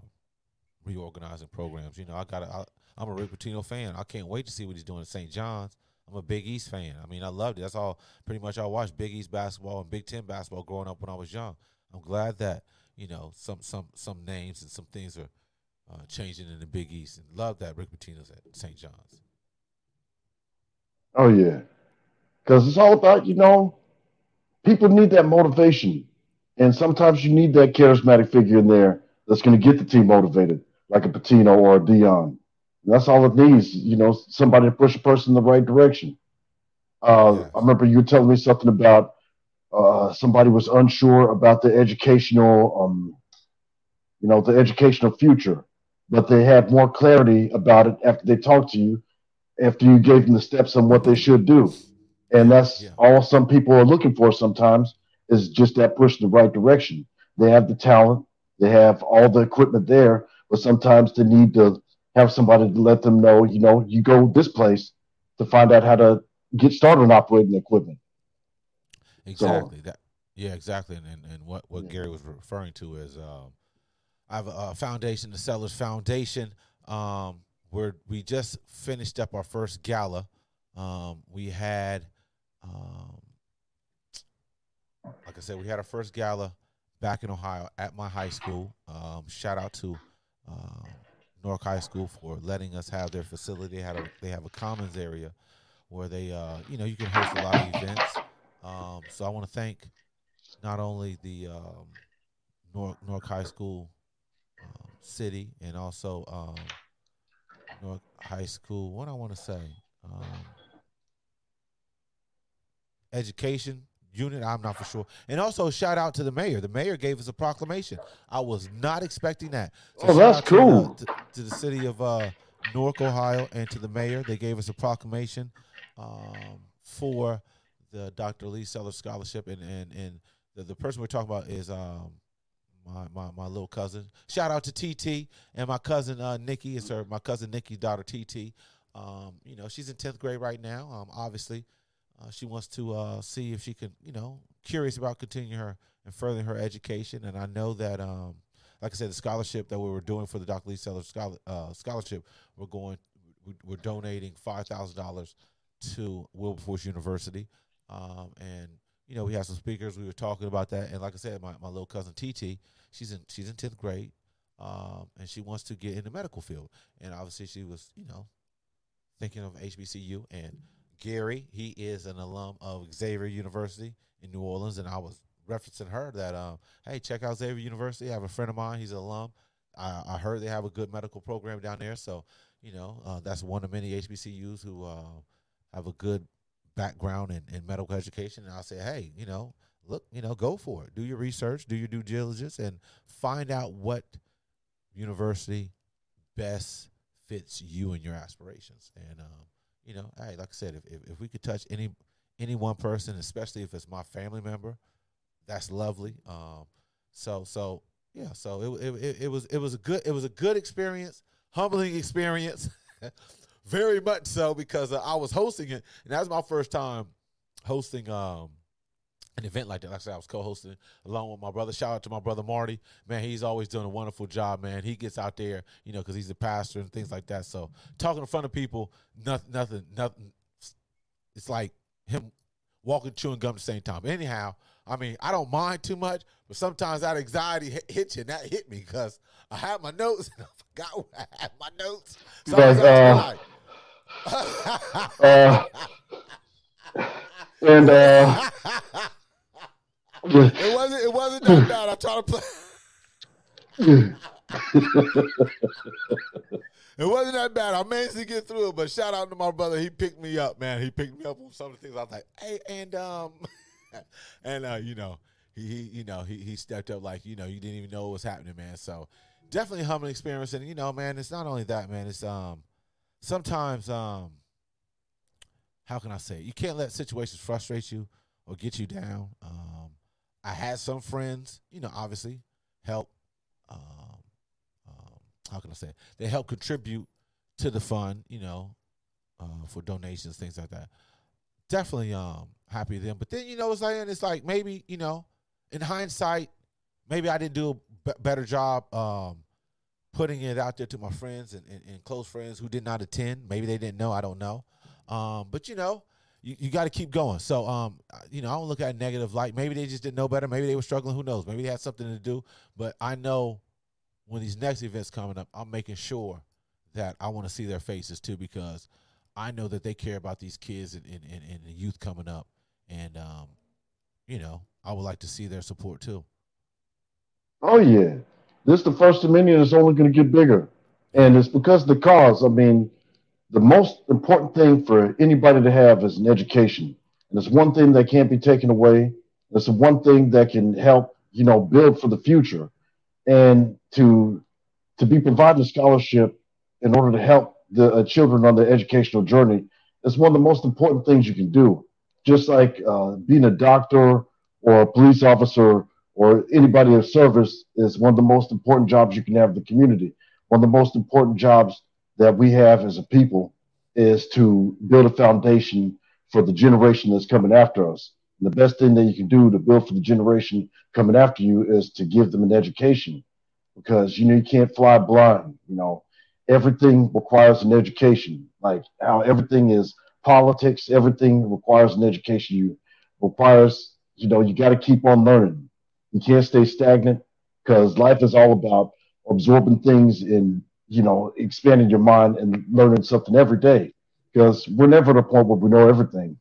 A: reorganizing programs. You know, I got, I'm a Rick Pitino fan. I can't wait to see what he's doing at St. John's. I'm a Big East fan. I mean, I loved it. That's all pretty much I watched Big East basketball and Big Ten basketball growing up when I was young. I'm glad that you know some some some names and some things are uh, changing in the Big East, and love that Rick Pitino's at St. John's.
B: Oh yeah, because it's all about you know people need that motivation, and sometimes you need that charismatic figure in there that's going to get the team motivated, like a Pitino or a Deion. And that's all it needs, you know, somebody to push a person in the right direction. Uh, yes. I remember you telling me something about uh, somebody was unsure about the educational, um, you know, the educational future, but they have more clarity about it after they talk to you, after you gave them the steps on what they should do. And that's yeah. all some people are looking for sometimes is just that push in the right direction. They have the talent, they have all the equipment there, but sometimes they need to have somebody to let them know, you know, you go this place to find out how to get started on operating the equipment.
A: Exactly. So, that yeah, exactly. And and, and what, what yeah. Gary was referring to is um, I have a, foundation, the Sellers Foundation, um, where we just finished up our first gala. Um, we had um, like I said, we had our first gala back in Ohio at my high school. Um, shout out to um, Newark High School for letting us have their facility. They had a, they have a commons area where they uh, you know you can host a lot of events. Um, so I want to thank not only the um, Newark, Newark High School city and also um, Newark High School. What I want to say, um, education unit. I'm not for sure. And also, shout out to the mayor. The mayor gave us a proclamation. I was not expecting that.
B: So oh, that's cool.
A: To, to, to, the city of uh, Newark, Ohio, and to the mayor, they gave us a proclamation um, for the Dr. Lee Sellers Scholarship, and and and the, the person we're talking about is um, my, my my little cousin. Shout out to TT and my cousin uh, Nikki. It's her my cousin Nikki's daughter TT. Um, you know, she's in tenth grade right now. Um, obviously, uh, she wants to uh, see if she can, you know, curious about continuing her and furthering her education. And I know that, um, like I said, the scholarship that we were doing for the Dr. Lee Sellers scholar, uh, scholarship, we're going, we're donating five thousand dollars to Wilberforce University, um, and you know we had some speakers. We were talking about that, and like I said, my, my little cousin TT, she's in she's in tenth grade, um, and she wants to get in the medical field, and obviously she was, you know, thinking of HBCU and Gary. He is an alum of Xavier University in New Orleans, and I was referencing her that, um, hey, check out Xavier University. I have a friend of mine; he's an alum. I, I heard they have a good medical program down there, so you know uh, that's one of many HBCUs who uh, have a good background in, in medical education. And I say, hey, you know, look, you know, go for it. Do your research, do your due diligence, and find out what university best fits you and your aspirations. And um, you know, hey, like I said, if, if, if we could touch any any one person, especially if it's my family member, that's lovely. Um, so so yeah, so it, it it was it was a good it was a good experience, humbling experience, very much so because uh, I was hosting it, and that was my first time hosting um an event like that. Like I said, I was co-hosting along with my brother. Shout out to my brother Marty. Man, he's always doing a wonderful job, man. He gets out there, you know, because he's a pastor and things like that. So talking in front of people, nothing, nothing, nothing. It's like him walking, chewing gum at the same time. Anyhow, I mean, I don't mind too much, but sometimes that anxiety hit, hits you, and that hit me because I had my notes and I forgot where I had my notes. So like, uh,
B: uh, and uh,
A: it wasn't. It wasn't that bad. I tried to play. it wasn't that bad. I managed to get through it, but shout out to my brother. He picked me up, man. He picked me up on some of the things. I was like, hey, and um, and uh, you know, he, he you know he he stepped up like you know you didn't even know what was happening, man. So definitely humbling experience, and you know, man, it's not only that, man. It's um sometimes um how can I say it? you can't let situations frustrate you or get you down. Um, I had some friends, you know, obviously help. Um, um, how can I say? It? They help contribute to the fund, you know, uh, for donations, things like that. Definitely um happy with them. But then you know, it's like it's like maybe you know, in hindsight, maybe I didn't do a b- better job um putting it out there to my friends and, and, and, close friends who did not attend. Maybe they didn't know. I don't know. Um, but you know, you, you got to keep going. So, um, you know, I don't look at negative light. Maybe they just didn't know better. Maybe they were struggling. Who knows? Maybe they had something to do. But I know when these next events coming up, I'm making sure that I want to see their faces too because I know that they care about these kids and, and, and, and the youth coming up. And, um, you know, I would like to see their support too.
B: Oh, yeah. This the First Dominion is only going to get bigger. And it's because the cause. I mean, the most important thing for anybody to have is an education. And it's one thing that can't be taken away. It's the one thing that can help, you know, build for the future. And to to be providing a scholarship in order to help the uh, children on their educational journey is one of the most important things you can do. Just like uh, being a doctor or a police officer or anybody of service is one of the most important jobs you can have in the community. One of the most important jobs that we have as a people is to build a foundation for the generation that's coming after us. And the best thing that you can do to build for the generation coming after you is to give them an education because you know you can't fly blind. You know, everything requires an education. Like how everything is politics, everything requires an education. You requires, you know, you got to keep on learning. You can't stay stagnant because life is all about absorbing things and you know expanding your mind and learning something every day. Because we're never at a point where we know everything.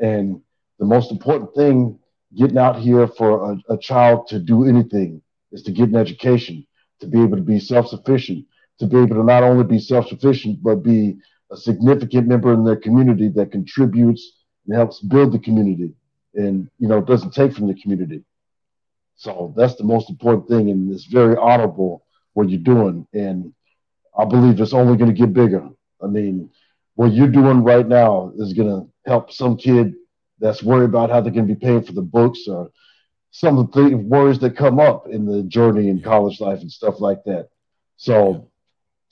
B: And the most important thing getting out here for a, a child to do anything is to get an education, to be able to be self sufficient, to be able to not only be self sufficient, but be a significant member in their community that contributes and helps build the community and, you know, doesn't take from the community. So that's the most important thing. And it's very honorable what you're doing. And I believe it's only going to get bigger. I mean, what you're doing right now is going to help some kid that's worried about how they're going to be paying for the books or some of the worries that come up in the journey in college life and stuff like that. So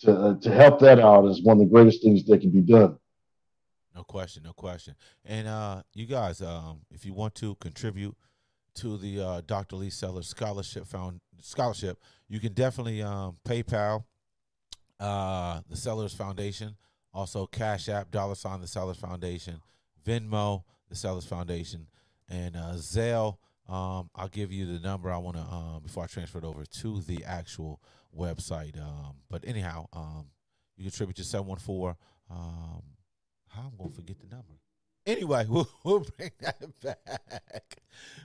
B: to uh, to help that out is one of the greatest things that can be done.
A: No question, no question. And uh, you guys, um, if you want to contribute to the uh, Dr. Lee Sellers Scholarship Found Scholarship, you can definitely um, PayPal uh, the Sellers Foundation, also Cash App, dollar sign the Sellers Foundation, Venmo, the Sellers Foundation, and uh, Zelle. Um, I'll give you the number I want to um, before I transfer it over to the actual website. Um, but anyhow, um, you contribute to seven one four. Um, I'm gonna forget the number. Anyway, we'll, we'll bring that back.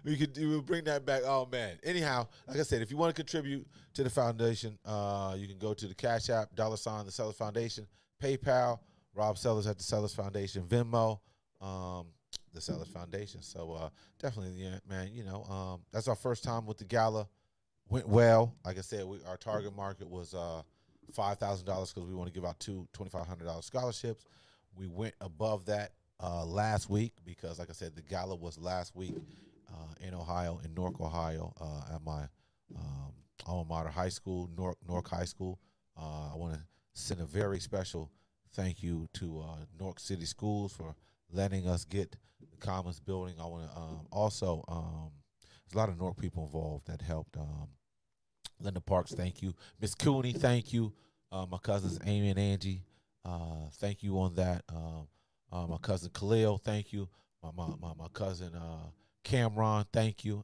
A: We could we'll bring that back. Oh man. Anyhow, like I said, if you want to contribute to the foundation, uh, you can go to the Cash App, dollar sign the Sellers Foundation, PayPal, Rob Sellers at the Sellers Foundation, Venmo, um, the Sellers Foundation. So uh, definitely, yeah, man. You know, um, that's our first time with the gala. Went well. Like I said, we, our target market was uh, five thousand dollars because we want to give out two twenty five hundred dollars scholarships. We went above that uh, last week because, like I said, the gala was last week uh, in Ohio, in Newark, Ohio, uh, at my um, alma mater high school, Newark, High School. Uh, I want to send a very special thank you to uh, Newark City Schools for letting us get the Commons building. I want to um, also, um, there's a lot of Newark people involved that helped. Um, Linda Parks, thank you. Miss Cooney, thank you. Uh, my cousins Amy and Angie, thank you on that. Uh, my cousin Khalil, thank you. My my my, my cousin uh, Cameron, thank you.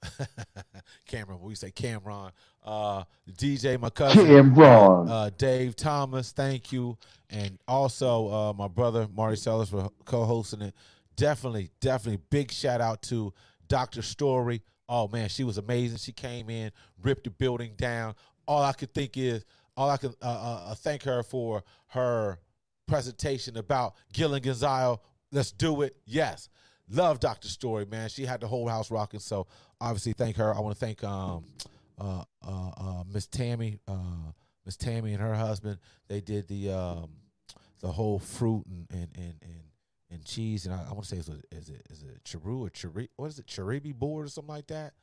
A: Cameron, we say Cameron. Uh, DJ, my cousin
B: Cameron.
A: uh, Dave Thomas, thank you, and also uh, my brother Marty Sellers for co-hosting it. Definitely, definitely, big shout out to Doctor Story. Oh man, she was amazing. She came in, ripped the building down. All I could think is, all I could uh, uh, uh thank her for her presentation about Gillian Gonzalez. Let's do it. Yes. Love Dr. Story, man. She had the whole house rocking. So obviously thank her. I want to thank um uh uh, uh Miss Tammy, uh Miss Tammy and her husband. They did the um the whole fruit and and and and, and cheese and I, I want to say is it is it is it Chiru or Chiri what is it Chiribi board or something like that?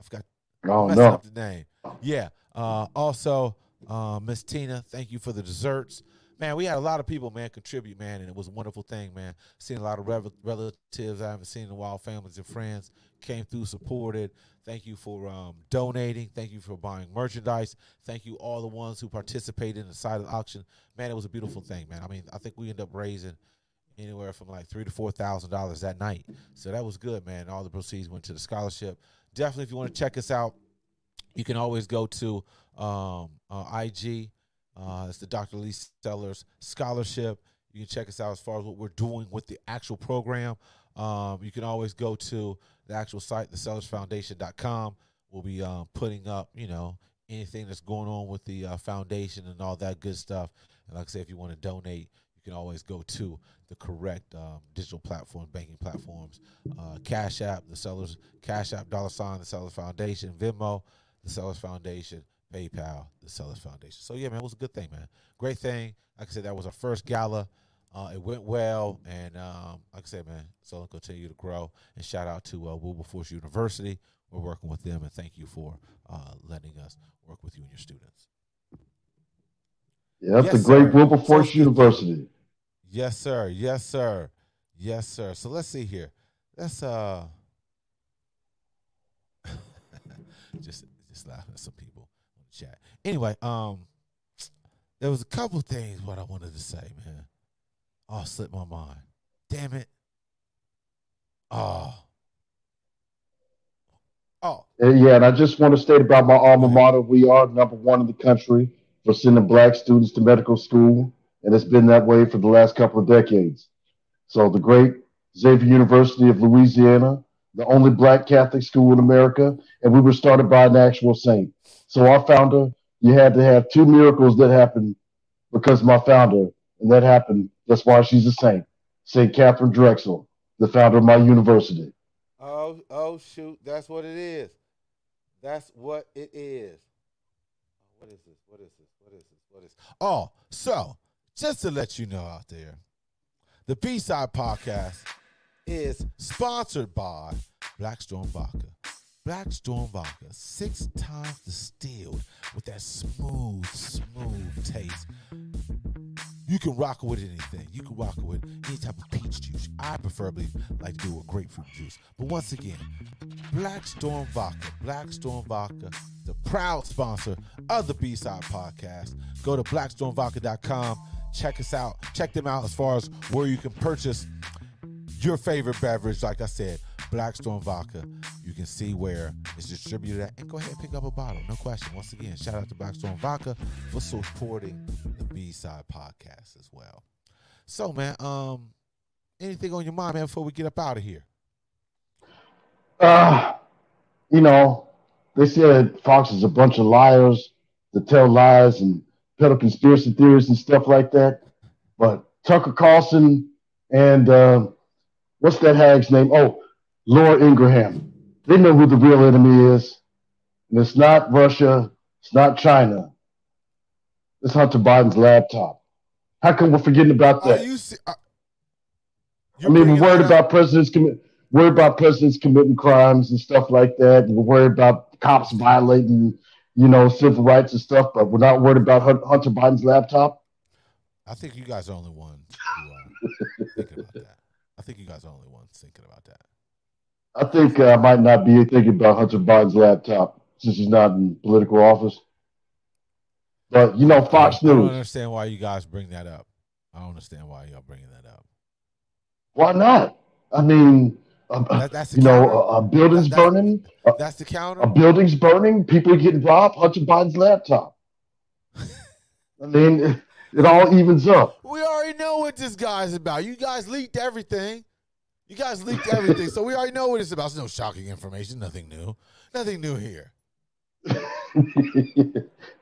A: I forgot
B: Oh
A: messing
B: no.
A: up the name. Yeah. Uh, also, uh, Miss Tina, thank you for the desserts. Man, we had a lot of people, man, contribute, man, and it was a wonderful thing, man. Seeing a lot of relatives I haven't seen in a while, families and friends came through, supported. Thank you for um, donating. Thank you for buying merchandise. Thank you all the ones who participated in the silent auction. Man, it was a beautiful thing, man. I mean, I think we ended up raising anywhere from like three to four thousand dollars that night. So that was good, man. All the proceeds went to the scholarship. Definitely, if you want to check us out, you can always go to um, uh, IG. Uh, it's the Dr. Lee Sellers Scholarship. You can check us out as far as what we're doing with the actual program. Um, you can always go to the actual site, thesellersfoundation.com. We'll be um, putting up, you know, anything that's going on with the uh, foundation and all that good stuff. And like I say, if you want to donate, you can always go to the correct um, digital platform, banking platforms, uh, Cash App, the Sellers, Cash App, dollar sign, the Sellers Foundation, Venmo, the Sellers Foundation, PayPal, the Sellers Foundation. So yeah, man, it was a good thing, man. Great thing. Like I said, that was our first gala. Uh, it went well, and um, like I said, man, so it'll continue to grow. And shout out to uh, Wilberforce University. We're working with them, and thank you for uh, letting us work with you and your students.
B: Yeah, that's yes, the great sir. Wilberforce so, University.
A: Yes, sir. Yes, sir. Yes, sir. So let's see here. Let's uh just just laughing at some people chat. Anyway, um there was a couple things what I wanted to say, man. Oh, slipped my mind. Damn it. Oh.
B: Oh. Yeah, and I just want to state about my alma mater. We are number one in the country for sending black students to medical school, and it's been that way for the last couple of decades. So the great Xavier University of Louisiana, the only black Catholic school in America, and we were started by an actual saint. So our founder, you had to have two miracles that happened because my founder, and that happened. That's why she's a saint. Saint Katharine Drexel, the founder of my university.
A: Oh, oh shoot, that's what it is. That's what it is. What is this? What is this? What is this? What is? This? Oh, so just to let you know out there, the B Side Podcast is sponsored by Black Storm Vodka. Black Storm Vodka, six times distilled with that smooth, smooth taste. You can rock it with anything. You can rock it with any type of peach juice. I preferably like to do a grapefruit juice. But once again, Black Storm Vodka, Black Storm Vodka, the proud sponsor of the B-Side Podcast. Go to blackstormvodka.com. Check us out. Check them out as far as where you can purchase your favorite beverage. Like I said, Black Storm Vodka. You can see where it's distributed at and go ahead and pick up a bottle. No question. Once again, shout out to Black Storm Vodka for supporting the B Side podcast as well. So, man, um, anything on your mind, man, before we get up out of here?
B: Uh, you know, they said Fox is a bunch of liars that tell lies and peddle conspiracy theories and stuff like that. But Tucker Carlson and uh, what's that hag's name? Oh, Laura Ingraham. They know who the real enemy is. And it's not Russia. It's not China. It's Hunter Biden's laptop. How come we're forgetting about that? You uh, I mean, we're worried about presidents commit, worried about presidents committing crimes and stuff like that. And we're worried about cops violating, you know, civil rights and stuff. But we're not worried about Hunter Biden's laptop.
A: I think you guys are the only ones thinking about that. I think you guys are the only ones thinking about that.
B: I think uh, I might not be thinking about Hunter Biden's laptop since he's not in political office. But you know, Fox
A: I
B: News. I
A: don't understand why you guys bring that up. I don't understand why y'all bringing that up.
B: Why not? I mean, um, uh, that, that's you counter. know, a, a building's that, burning.
A: Uh, that's the counter.
B: A building's burning. People are getting robbed. Hunter Biden's laptop. I mean, it, it all evens up.
A: We already know what this guy's about. You guys leaked everything. You guys leaked everything, so we already know what it's about. It's no shocking information. Nothing new. Nothing new here.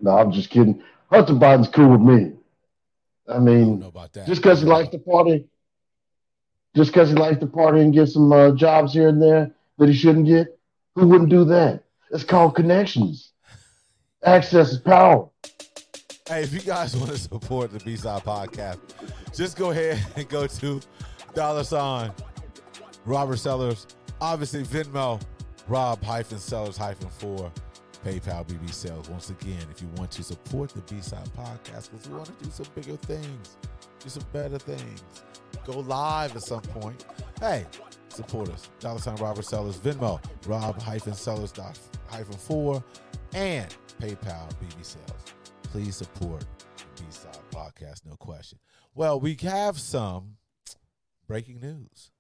B: no, I'm just kidding. Hunter Biden's cool with me. I mean, I about that. just because he likes to party, just because he likes to party and get some uh, jobs here and there that he shouldn't get, who wouldn't do that? It's called connections. Access is power.
A: Hey, if you guys want to support the B-Side podcast, just go ahead and go to dollar sign Robert Sellers, obviously Venmo, Rob hyphen Sellers hyphen four, PayPal BB Sales. Once again, if you want to support the B Side Podcast, because we want to do some bigger things, do some better things, go live at some point. Hey, support us. Dollar sign Robert Sellers, Venmo, Rob hyphen Sellers dot hyphen four, and PayPal BB Sales. Please support B Side Podcast, no question. Well, we have some breaking news.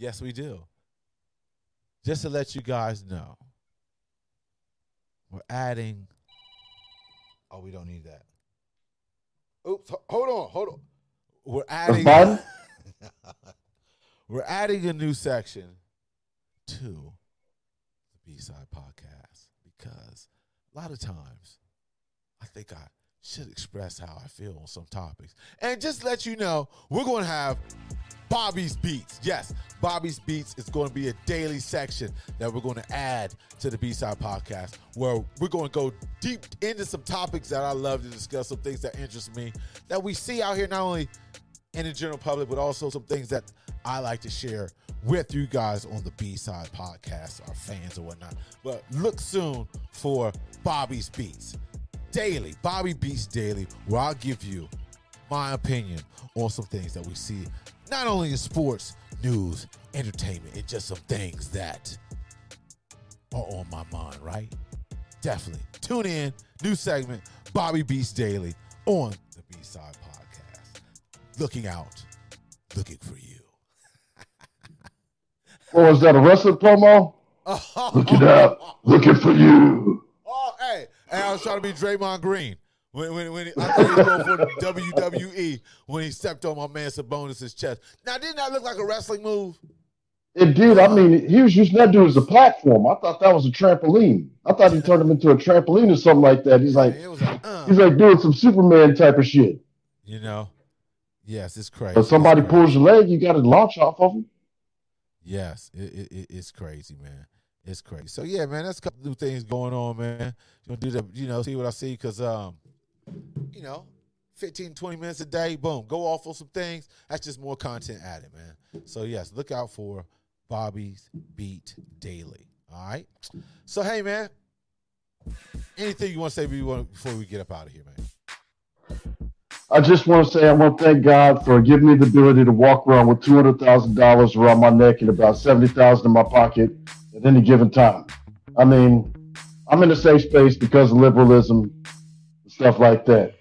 A: Yes, we do. Just to let you guys know, we're adding. Oh, we don't need that. Oops, hold on, hold on. We're adding. We're adding a new section to the B Side Podcast because a lot of times I think I should express how I feel on some topics. And just let you know, we're going to have Bobby's Beats. Yes, Bobby's Beats is going to be a daily section that we're going to add to the B Side podcast where we're going to go deep into some topics that I love to discuss, some things that interest me, that we see out here, not only in the general public, but also some things that I like to share with you guys on the B Side podcast, our fans or whatnot. But look soon for Bobby's Beats daily, Bobby Beats Daily, where I'll give you my opinion on some things that we see, not only in sports, news, entertainment, and just some things that are on my mind, right? Definitely. Tune in, new segment, Bobby Beats Daily on the B Side Podcast. Looking out, looking for you.
B: Or oh, is that a wrestling promo? Looking up, looking for you.
A: Oh, hey, hey, I was trying to be Draymond Green. When, when, when he, I thought he was going for the WWE when he stepped on my man Sabonis' chest. Now, didn't that look like a wrestling move?
B: It did. I mean, he was using that dude as a platform. I thought that was a trampoline. I thought he turned him into a trampoline or something like that. He's like,
A: like, uh,
B: he's like doing some Superman type of shit.
A: you know, yes, it's crazy.
B: If somebody
A: crazy.
B: pulls your leg, you got to launch off of him.
A: Yes, it, it, it- it's crazy, man. It's crazy. So yeah, man, that's a couple new things going on, man. You gonna do the, you know, see what I see, cause um, you know, 15, 20 minutes a day, boom, go off on some things. That's just more content added, man. So yes, look out for Bobby's Beat Daily. All right. So hey, man, anything you want to say before we get up out of here, man?
B: I just want to say I want to thank God for giving me the ability to walk around with two hundred thousand dollars around my neck and about seventy thousand in my pocket at any given time. I mean, I'm in a safe space because of liberalism, stuff like that.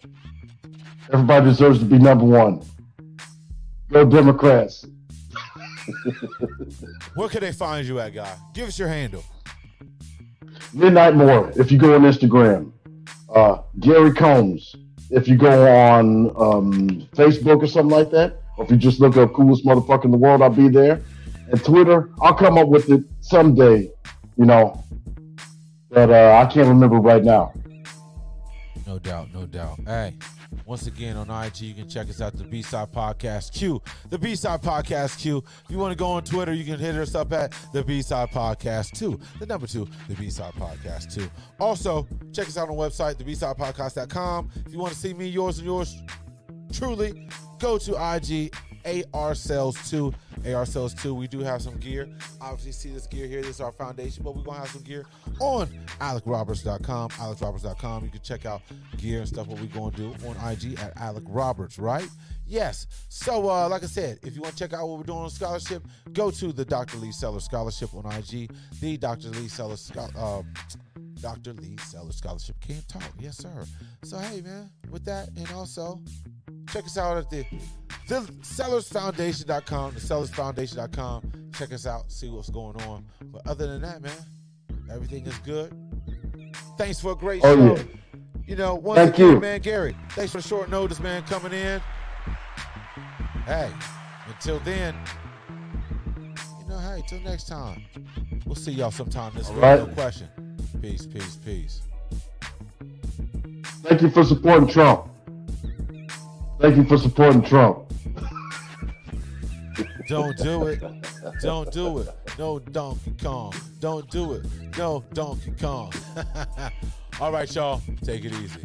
B: Everybody deserves to be number one. Go Democrats.
A: Where can they find you at, guy? Give us your handle.
B: Midnight More, if you go on Instagram. Uh, Gary Combs, if you go on um, Facebook or something like that. Or if you just look up coolest motherfucker in the world, I'll be there. And Twitter, I'll come up with it someday, you know. But uh, I can't remember right now.
A: No doubt, no doubt. Hey, once again on IG, you can check us out the B Side Podcast Q, the B Side Podcast Q. If you want to go on Twitter, you can hit us up at the B Side Podcast Two, the number two, the B Side Podcast Two. Also, check us out on the website, thebsidepodcast.com. If you want to see me, yours and yours truly, go to IG AR Sales 2. AR Sales 2. We do have some gear. Obviously, see this gear here. This is our foundation, but we're going to have some gear on AlekRoberts.com. AlekRoberts.com. You can check out gear and stuff, what we're going to do on IG at Alek Roberts, right? Yes. So, uh, like I said, if you want to check out what we're doing on scholarship, go to the Dr. Lee Seller Scholarship on IG. The Dr. Lee Seller Scholarship. Uh, Dr. Lee Seller Scholarship can't talk. Yes, sir. So, hey, man, with that, and also check us out at the the sellersfoundation.com, the sellersfoundation.com. Check us out, see what's going on. But other than that, man, everything is good. Thanks for a great
B: Oh,
A: show.
B: yeah.
A: You know, once
B: Thank
A: again,
B: you.
A: man, Gary, thanks for the short notice, man, coming in. Hey, until then, you know, hey, till next time. We'll see y'all sometime this
B: All
A: week.
B: right.
A: No question. Peace, peace, peace.
B: Thank you for supporting Trump. Thank you for supporting Trump.
A: Don't do it. Don't do it. No Donkey Kong. Don't do it. No Donkey Kong. All right, y'all. Take it easy.